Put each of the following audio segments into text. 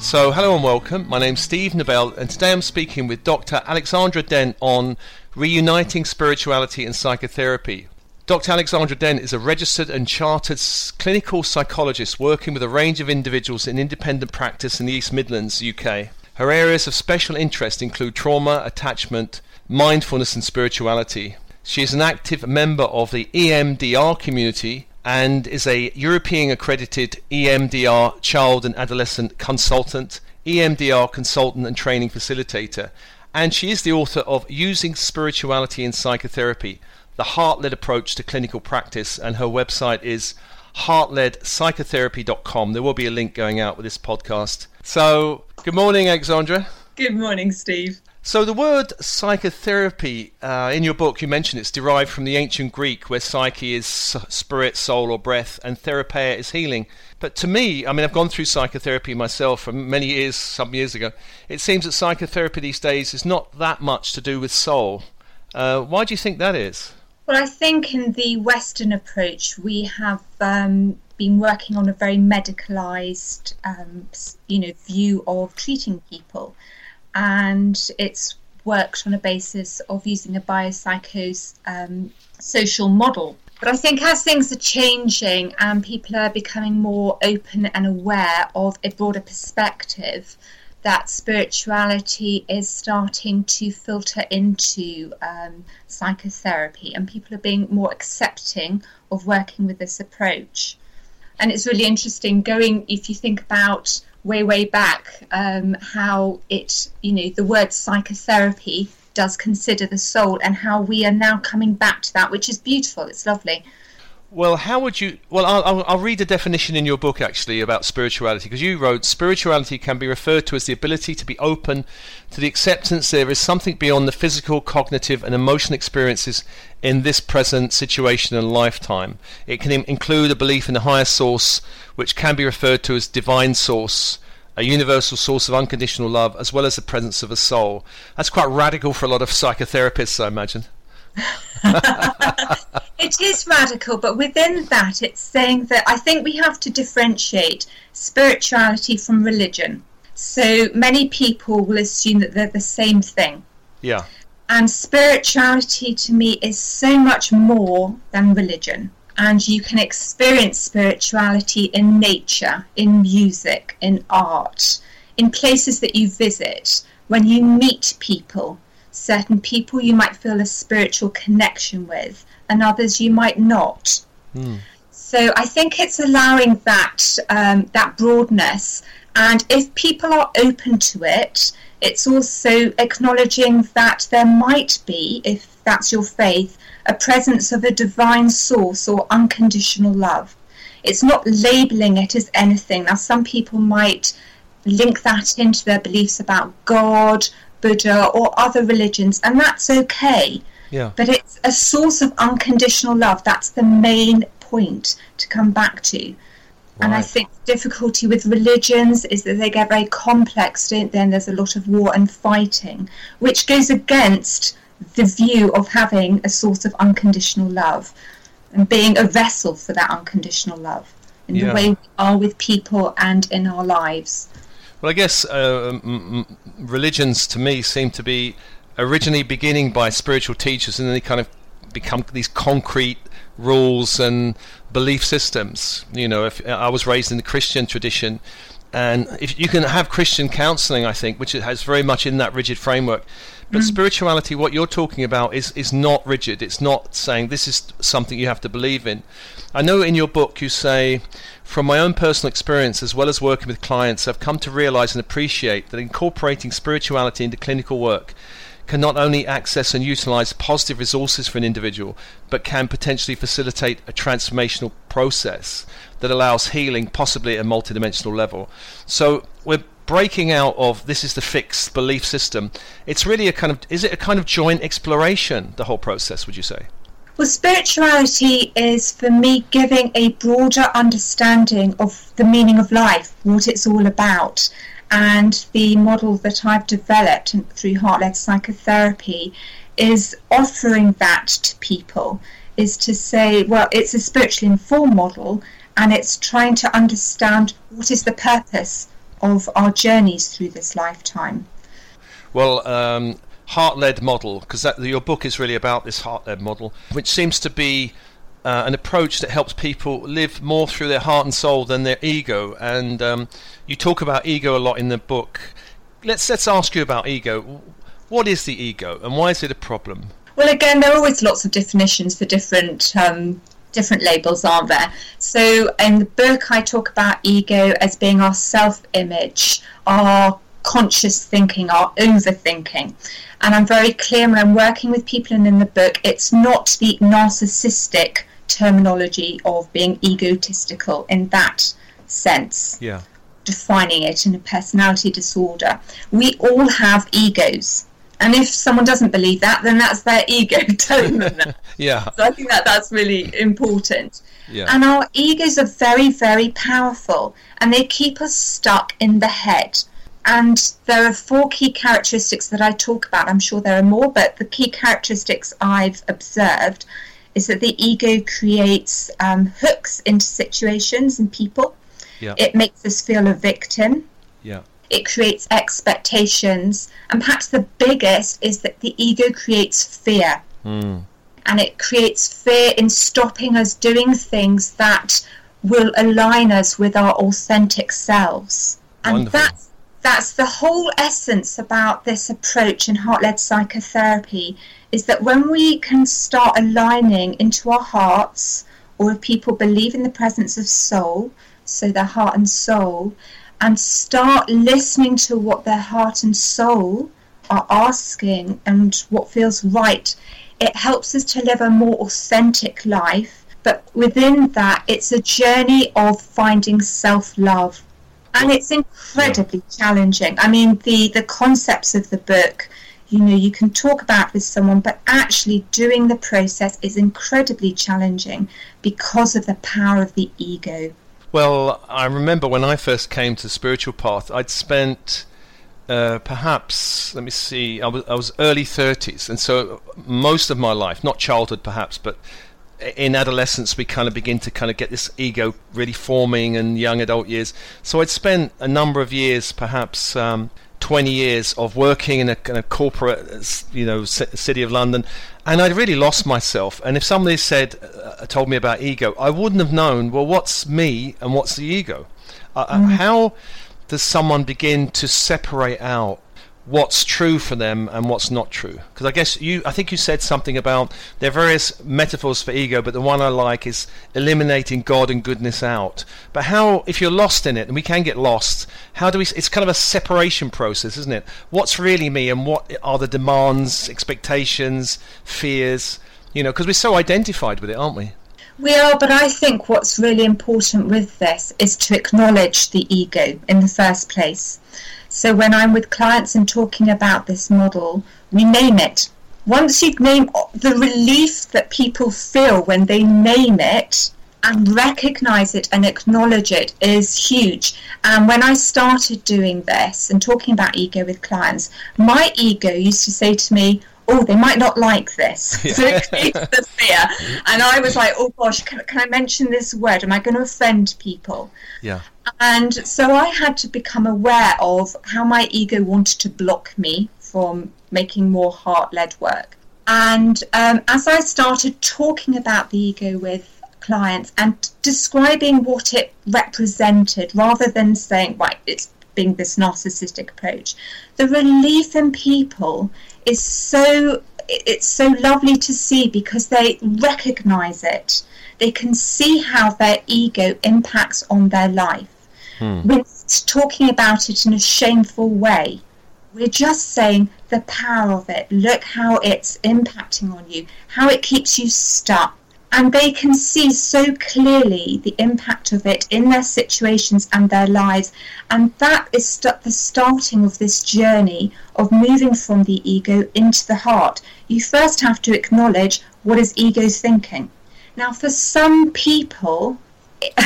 So, hello and welcome. My name's Steve Nobel, and today I'm speaking with Dr. Alexandra Dent on reuniting spirituality and psychotherapy. Dr. Alexandra Dent is a registered and chartered clinical psychologist working with a range of individuals in independent practice in the East Midlands, UK. Her areas of special interest include trauma, attachment, mindfulness, and spirituality. She is an active member of the EMDR community and is a European accredited EMDR child and adolescent consultant, EMDR consultant and training facilitator. And she is the author of Using Spirituality in Psychotherapy, the heart led approach to clinical practice. And her website is heartledpsychotherapy.com. There will be a link going out with this podcast. So, good morning, Alexandra. Good morning, Steve. So the word psychotherapy uh, in your book, you mentioned it's derived from the ancient Greek, where psyche is spirit, soul, or breath, and therapeia is healing. But to me, I mean, I've gone through psychotherapy myself for many years, some years ago. It seems that psychotherapy these days is not that much to do with soul. Uh, why do you think that is? Well, I think in the Western approach, we have um, been working on a very medicalized, um, you know, view of treating people and it's worked on a basis of using a biopsychosocial um, model. But I think as things are changing and people are becoming more open and aware of a broader perspective, that spirituality is starting to filter into um, psychotherapy, and people are being more accepting of working with this approach. And it's really interesting going, if you think about way way back um, how it you know the word psychotherapy does consider the soul and how we are now coming back to that which is beautiful. It's lovely well, how would you? Well, I'll, I'll read a definition in your book actually about spirituality because you wrote spirituality can be referred to as the ability to be open to the acceptance there is something beyond the physical, cognitive, and emotional experiences in this present situation and lifetime. It can include a belief in a higher source, which can be referred to as divine source, a universal source of unconditional love, as well as the presence of a soul. That's quite radical for a lot of psychotherapists, I imagine. it is radical, but within that, it's saying that I think we have to differentiate spirituality from religion. So many people will assume that they're the same thing. Yeah. And spirituality to me is so much more than religion. And you can experience spirituality in nature, in music, in art, in places that you visit, when you meet people certain people you might feel a spiritual connection with, and others you might not. Mm. So I think it's allowing that um, that broadness, and if people are open to it, it's also acknowledging that there might be, if that's your faith, a presence of a divine source or unconditional love. It's not labeling it as anything. Now, some people might link that into their beliefs about God, Buddha, or other religions, and that's okay. Yeah. But it's a source of unconditional love. That's the main point to come back to. Right. And I think the difficulty with religions is that they get very complex, don't they? And there's a lot of war and fighting, which goes against the view of having a source of unconditional love and being a vessel for that unconditional love in yeah. the way we are with people and in our lives. Well, I guess uh, m- m- religions to me seem to be originally beginning by spiritual teachers and then they kind of become these concrete rules and belief systems. You know, if I was raised in the Christian tradition, and if you can have Christian counseling, I think, which has very much in that rigid framework. But mm. spirituality, what you're talking about, is is not rigid. It's not saying this is something you have to believe in. I know in your book you say, from my own personal experience as well as working with clients, I've come to realize and appreciate that incorporating spirituality into clinical work can not only access and utilize positive resources for an individual, but can potentially facilitate a transformational process that allows healing, possibly at a multidimensional level. So we're breaking out of this is the fixed belief system. It's really a kind of is it a kind of joint exploration? The whole process, would you say? Well, spirituality is for me giving a broader understanding of the meaning of life, what it's all about. And the model that I've developed through heart led psychotherapy is offering that to people, is to say, well, it's a spiritually informed model and it's trying to understand what is the purpose of our journeys through this lifetime. Well, um, heart led model, because your book is really about this heart led model, which seems to be uh, an approach that helps people live more through their heart and soul than their ego. And um, you talk about ego a lot in the book. Let's let's ask you about ego. What is the ego, and why is it a problem? Well, again, there are always lots of definitions for different um, different labels, aren't there? So, in the book, I talk about ego as being our self-image, our conscious thinking, our overthinking. And I'm very clear when I'm working with people and in the book, it's not the narcissistic terminology of being egotistical in that sense. Yeah. Defining it in a personality disorder. We all have egos. And if someone doesn't believe that, then that's their ego telling them that. yeah. So I think that that's really important. Yeah. And our egos are very, very powerful and they keep us stuck in the head. And there are four key characteristics that I talk about. I'm sure there are more, but the key characteristics I've observed is that the ego creates um, hooks into situations and people. Yeah. It makes us feel a victim. Yeah. It creates expectations. And perhaps the biggest is that the ego creates fear. Mm. And it creates fear in stopping us doing things that will align us with our authentic selves. And Wonderful. that's that's the whole essence about this approach in heart-led psychotherapy is that when we can start aligning into our hearts or if people believe in the presence of soul so their heart and soul and start listening to what their heart and soul are asking and what feels right it helps us to live a more authentic life. But within that it's a journey of finding self-love and it's incredibly challenging. I mean, the the concepts of the book, you know, you can talk about with someone, but actually doing the process is incredibly challenging because of the power of the ego. Well, I remember when I first came to Spiritual Path, I'd spent. Uh, perhaps let me see. I was I was early thirties, and so most of my life, not childhood perhaps, but in adolescence we kind of begin to kind of get this ego really forming and young adult years. So i'd spent a number of years perhaps um, 20 years of working in a, in a corporate you know city of london and i'd really lost myself. And if somebody said uh, told me about ego i wouldn't have known well what's me and what's the ego? Uh, mm. how does someone begin to separate out what's true for them and what's not true. Because i guess you i think you said something about there are various metaphors for ego but the one i like is eliminating god and goodness out. But how if you're lost in it and we can get lost how do we it's kind of a separation process isn't it? What's really me and what are the demands expectations fears? You know because we're so identified with it aren't we? We are, but I think what's really important with this is to acknowledge the ego in the first place. So when I'm with clients and talking about this model, we name it. Once you name the relief that people feel when they name it and recognize it and acknowledge it is huge. And when I started doing this and talking about ego with clients, my ego used to say to me, oh, they might not like this. Yeah. So it creates the fear. And I was like, oh gosh, can, can I mention this word? Am I going to offend people? Yeah. And so I had to become aware of how my ego wanted to block me from making more heart led work. And um, as I started talking about the ego with clients and describing what it represented rather than saying, right, it's being this narcissistic approach, the relief in people is so it's so lovely to see because they recognize it. They can see how their ego impacts on their life. Hmm. We're talking about it in a shameful way. We're just saying the power of it. Look how it's impacting on you, how it keeps you stuck, and they can see so clearly the impact of it in their situations and their lives and that is st- the starting of this journey of moving from the ego into the heart you first have to acknowledge what is ego thinking now for some people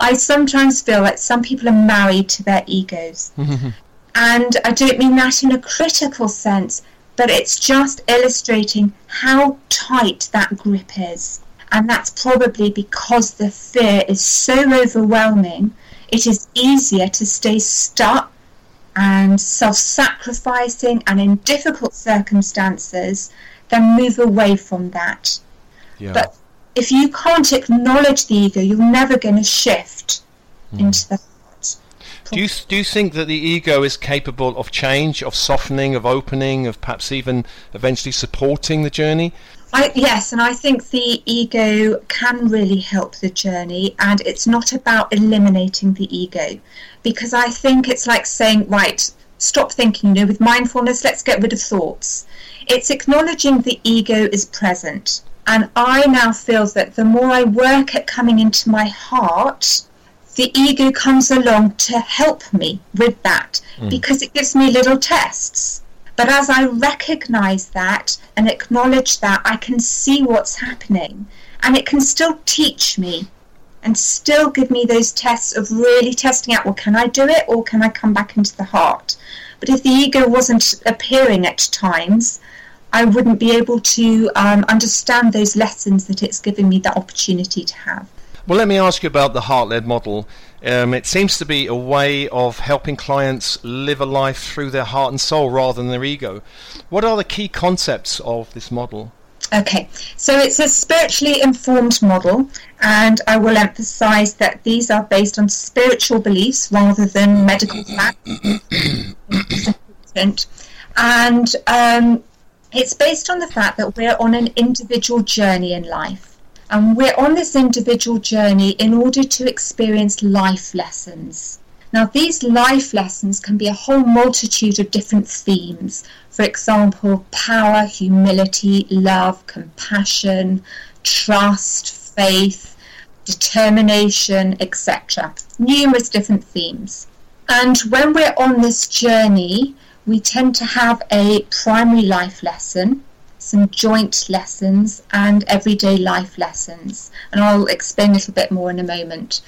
i sometimes feel like some people are married to their egos and i don't mean that in a critical sense but it's just illustrating how tight that grip is and that's probably because the fear is so overwhelming. It is easier to stay stuck and self sacrificing and in difficult circumstances than move away from that. Yeah. But if you can't acknowledge the ego, you're never going to shift hmm. into the heart. Do you do you think that the ego is capable of change, of softening, of opening, of perhaps even eventually supporting the journey? I, yes, and I think the ego can really help the journey, and it's not about eliminating the ego, because I think it's like saying, right, stop thinking. You know, with mindfulness, let's get rid of thoughts. It's acknowledging the ego is present, and I now feel that the more I work at coming into my heart, the ego comes along to help me with that mm. because it gives me little tests. But as I recognize that and acknowledge that, I can see what's happening and it can still teach me and still give me those tests of really testing out well, can I do it or can I come back into the heart? But if the ego wasn't appearing at times, I wouldn't be able to um, understand those lessons that it's giving me the opportunity to have. Well, let me ask you about the heart led model. Um, it seems to be a way of helping clients live a life through their heart and soul rather than their ego. What are the key concepts of this model? Okay, so it's a spiritually informed model, and I will emphasize that these are based on spiritual beliefs rather than medical facts. and um, it's based on the fact that we're on an individual journey in life. And we're on this individual journey in order to experience life lessons. Now, these life lessons can be a whole multitude of different themes. For example, power, humility, love, compassion, trust, faith, determination, etc. Numerous different themes. And when we're on this journey, we tend to have a primary life lesson, some joint lessons, and everyday life lessons. And I'll explain a little bit more in a moment.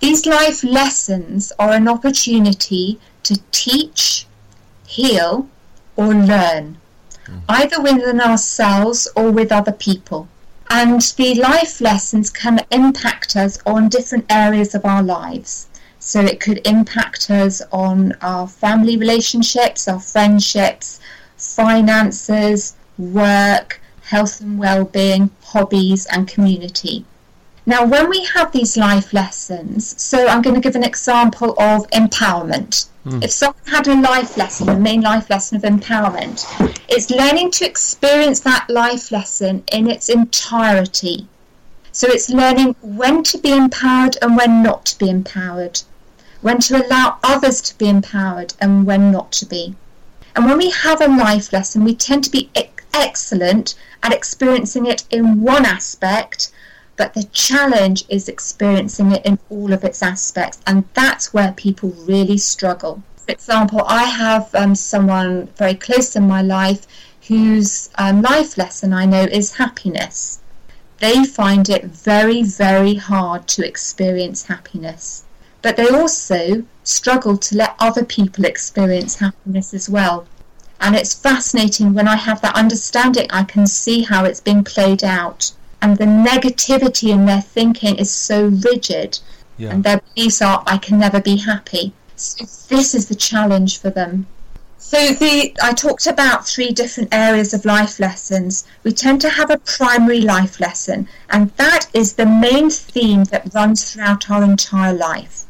These life lessons are an opportunity to teach, heal, or learn, hmm. either within ourselves or with other people. And the life lessons can impact us on different areas of our lives. So it could impact us on our family relationships, our friendships, finances, work, health and well-being, hobbies and community. Now when we have these life lessons, so I'm going to give an example of empowerment. Hmm. If someone had a life lesson, the main life lesson of empowerment, it's learning to experience that life lesson in its entirety. So it's learning when to be empowered and when not to be empowered, when to allow others to be empowered and when not to be. And when we have a life lesson, we tend to be ex- excellent at experiencing it in one aspect, but the challenge is experiencing it in all of its aspects, and that's where people really struggle. For example, I have um, someone very close in my life whose um, life lesson I know is happiness. They find it very, very hard to experience happiness, but they also struggle to let other people experience happiness as well. And it's fascinating when I have that understanding, I can see how it's being played out. And the negativity in their thinking is so rigid, Yeah. and their beliefs are, I can never be happy. So this is the challenge for them. So the I talked about three different areas of life lessons. We tend to have a primary life lesson, and that is the main theme that runs throughout our entire life,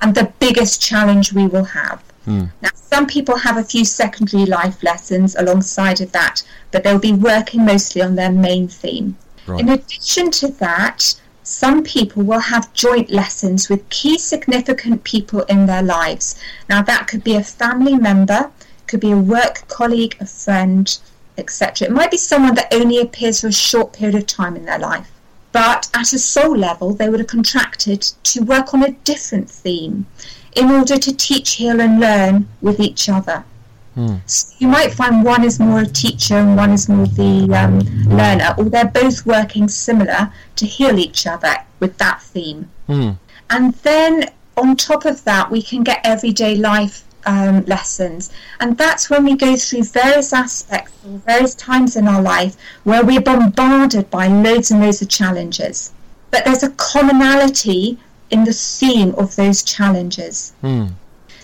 and the biggest challenge we will have. Hmm. Now, some people have a few secondary life lessons alongside of that, but they'll be working mostly on their main theme. Right. In addition to that, some people will have joint lessons with key significant people in their lives. Now, that could be a family member, could be a work colleague, a friend, etc. It might be someone that only appears for a short period of time in their life. But at a soul level, they would have contracted to work on a different theme in order to teach, heal, and learn with each other. So you might find one is more a teacher and one is more the um, learner, or they're both working similar to heal each other with that theme. Hmm. And then on top of that, we can get everyday life um, lessons. And that's when we go through various aspects or various times in our life where we're bombarded by loads and loads of challenges. But there's a commonality in the theme of those challenges. Hmm.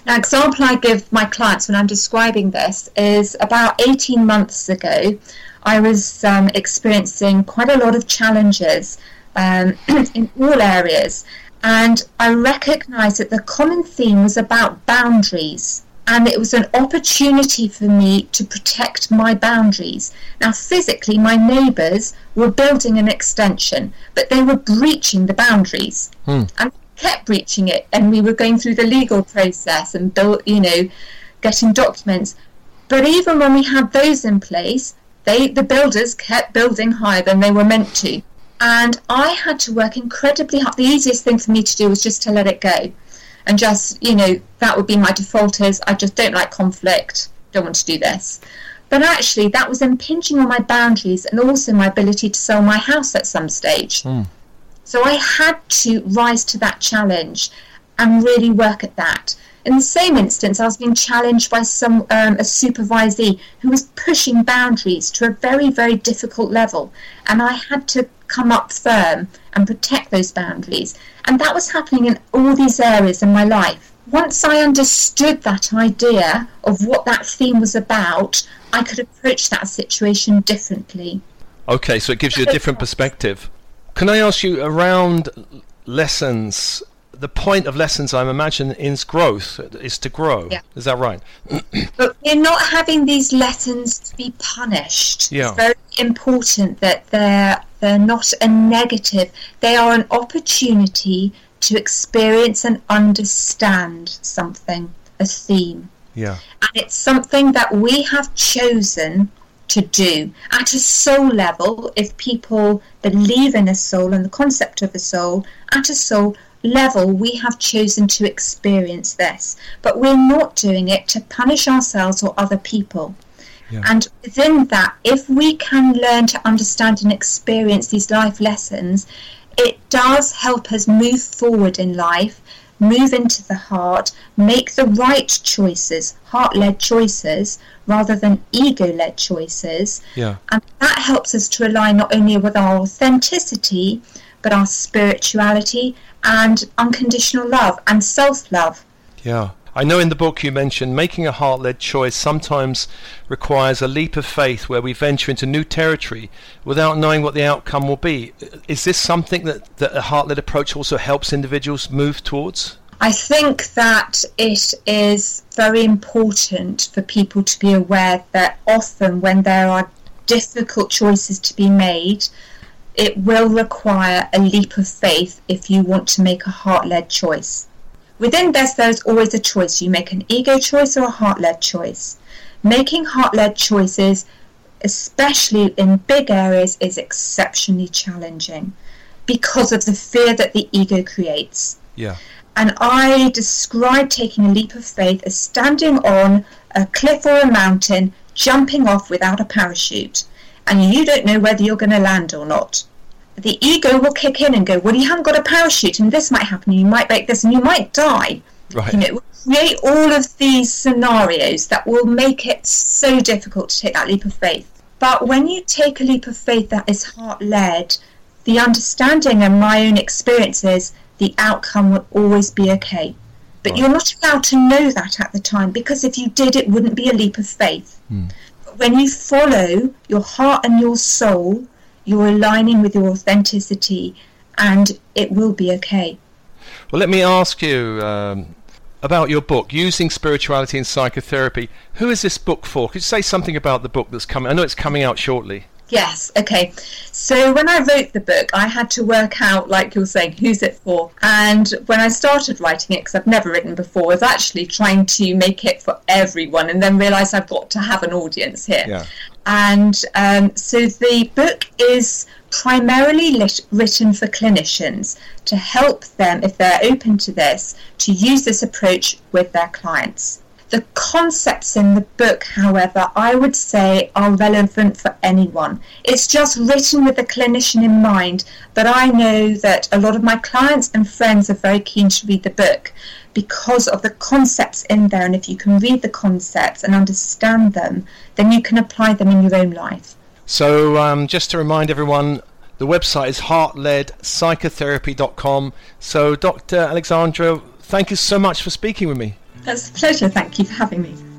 Now, example I give my clients when I'm describing this is about 18 months ago, I was um, experiencing quite a lot of challenges um, in all areas, and I recognised that the common theme was about boundaries. And it was an opportunity for me to protect my boundaries. Now, physically, my neighbours were building an extension, but they were breaching the boundaries. Hmm. And kept breaching it and we were going through the legal process and build you know getting documents but even when we had those in place they the builders kept building higher than they were meant to and i had to work incredibly hard. The easiest thing for me to do was just to let it go. And just you know that would be my default is i just don't like conflict don't want to do this. But actually that was impinging on my boundaries and also my ability to sell my house at some stage. Hmm. so I had to rise to that challenge and really work at that. In the same instance, I was being challenged by some um, a supervisee who was pushing boundaries to a very, very difficult level, and I had to come up firm and protect those boundaries. And that was happening in all these areas in my life. Once I understood that idea of what that theme was about, I could approach that situation differently. Okay, so it gives you a different perspective. Can I ask you around lessons? The point of lessons, I'm imagining, is growth. Is to grow. Yeah. Is that right? But we're not having these lessons to be punished. Yeah. It's very important that they're they're not a negative. They are an opportunity to experience and understand something, a theme. Yeah. And it's something that we have chosen to do at a soul level. If people believe in a soul and the concept of a soul, at a soul level, we have chosen to experience this. But we're not doing it to punish ourselves or other people. Yeah. And within that, if we can learn to understand and experience these life lessons, it does help us move forward in life, move into the heart, make the right choices, heart led choices, rather than ego led choices. Yeah. And that helps us to align not only with our authenticity, but our spirituality and unconditional love and self love. Yeah. I know in the book you mentioned making a heart led choice sometimes requires a leap of faith where we venture into new territory without knowing what the outcome will be. Is this something that, that a heart led approach also helps individuals move towards? I think that it is very important for people to be aware that often when there are difficult choices to be made, it will require a leap of faith if you want to make a heart led choice. Within this, there's always a choice. You make an ego choice or a heart led choice. Making heart led choices, especially in big areas, is exceptionally challenging because of the fear that the ego creates. Yeah. And I describe taking a leap of faith as standing on a cliff or a mountain, jumping off without a parachute, and you don't know whether you're going to land or not. The ego will kick in and go, Well, you haven't got a parachute, and this might happen, you might break this, and you might die. Right. You know, it will create all of these scenarios that will make it so difficult to take that leap of faith. But when you take a leap of faith that is heart led, the understanding and my own experiences, the outcome will always be okay. But Right. you're not allowed to know that at the time because if you did, it wouldn't be a leap of faith. Hmm. But when you follow your heart and your soul, you're aligning with your authenticity and it will be okay. Well, let me ask you um, about your book, Using Spirituality in Psychotherapy. Who is this book for? Could you say something about the book that's coming? I know it's coming out shortly. Yes, okay. So when I wrote the book, I had to work out, like you're saying, who's it for? And when I started writing it, because I've never written before, I was actually trying to make it for everyone and then realised I've got to have an audience here. Yeah. And um, so the book is primarily lit- written for clinicians to help them, if they're open to this, to use this approach with their clients. The concepts in the book, however, I would say are relevant for anyone. It's just written with the clinician in mind, but I know that a lot of my clients and friends are very keen to read the book because of the concepts in there. And if you can read the concepts and understand them, then you can apply them in your own life. So, um, just to remind everyone, The website is heartledpsychotherapy.com. So, Dr. Alexandra, thank you so much for speaking with me. That's a pleasure. Thank you for having me.